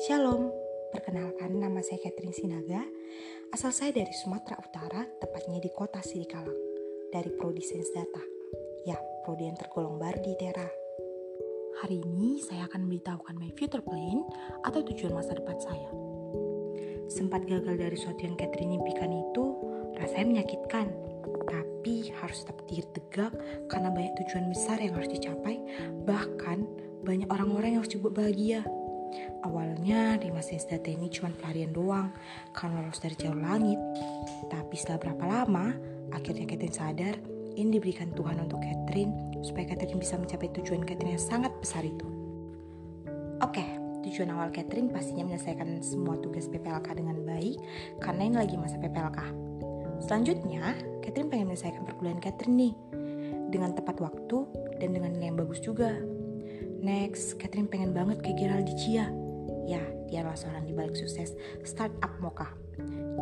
Shalom, perkenalkan nama saya Catherine Sinaga. Asal saya dari Sumatera Utara, tepatnya di kota Sidikalang, dari Prodi Sains Data. Ya, prodi yang tergolong baru di Tera. Hari ini saya akan memberitahukan my future plan atau tujuan masa depan saya. Sempat gagal dari suatu yang Catherine impikan itu, rasanya menyakitkan. Tapi harus tetap berdiri tegak karena banyak tujuan besar yang harus dicapai, bahkan banyak orang-orang yang harus dibuat bahagia. Awalnya di masa data ini cuma pelarian doang karena lolos dari jalur langit. Tapi setelah berapa lama, akhirnya Catherine sadar ini diberikan Tuhan untuk Catherine supaya Catherine bisa mencapai tujuan Catherine yang sangat besar itu. Oke, tujuan awal Catherine pastinya menyelesaikan semua tugas PPLK dengan baik karena ini lagi masa PPLK. Selanjutnya, Catherine pengen menyelesaikan perkuliahan Catherine nih dengan tepat waktu dan dengan nilai yang bagus juga. Next, Catherine pengen banget kayak Geraldine Chia. Ya, dia adalah seorang di balik sukses startup Mocha.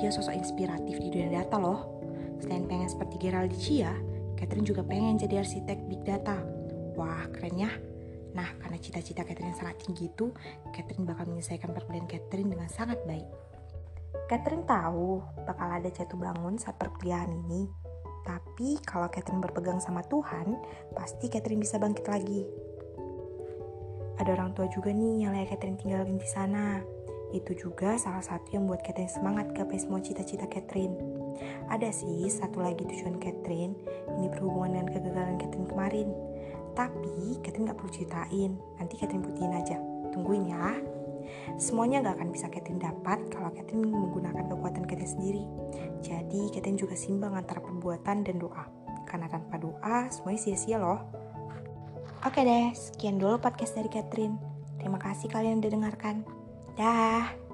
Dia sosok inspiratif di dunia data loh. Selain pengen seperti Geraldine Chia, Catherine juga pengen jadi arsitek big data. Wah, keren ya. Nah, karena cita-cita Catherine sangat tinggi itu, Catherine bakal menyelesaikan perkuliahan Catherine dengan sangat baik. Catherine tahu bakal ada jatuh bangun saat perkuliahan ini. Tapi kalau Catherine berpegang sama Tuhan, pasti Catherine bisa bangkit lagi. Ada orang tua juga nih yang layak Catherine tinggalin di sana. Itu juga salah satu yang buat Catherine semangat gapai semua cita-cita Catherine. Ada sih satu lagi tujuan Catherine, ini berhubungan dengan kegagalan Catherine kemarin. Tapi Catherine gak perlu ceritain, nanti Catherine buktiin aja. Tungguin ya. Semuanya gak akan bisa Catherine dapat kalau Catherine menggunakan kekuatan Catherine sendiri. Jadi Catherine juga simbang antara perbuatan dan doa. Karena tanpa doa, semuanya sia-sia loh. Oke deh, sekian dulu podcast dari Catherine. Terima kasih kalian udah dengarkan. Dah.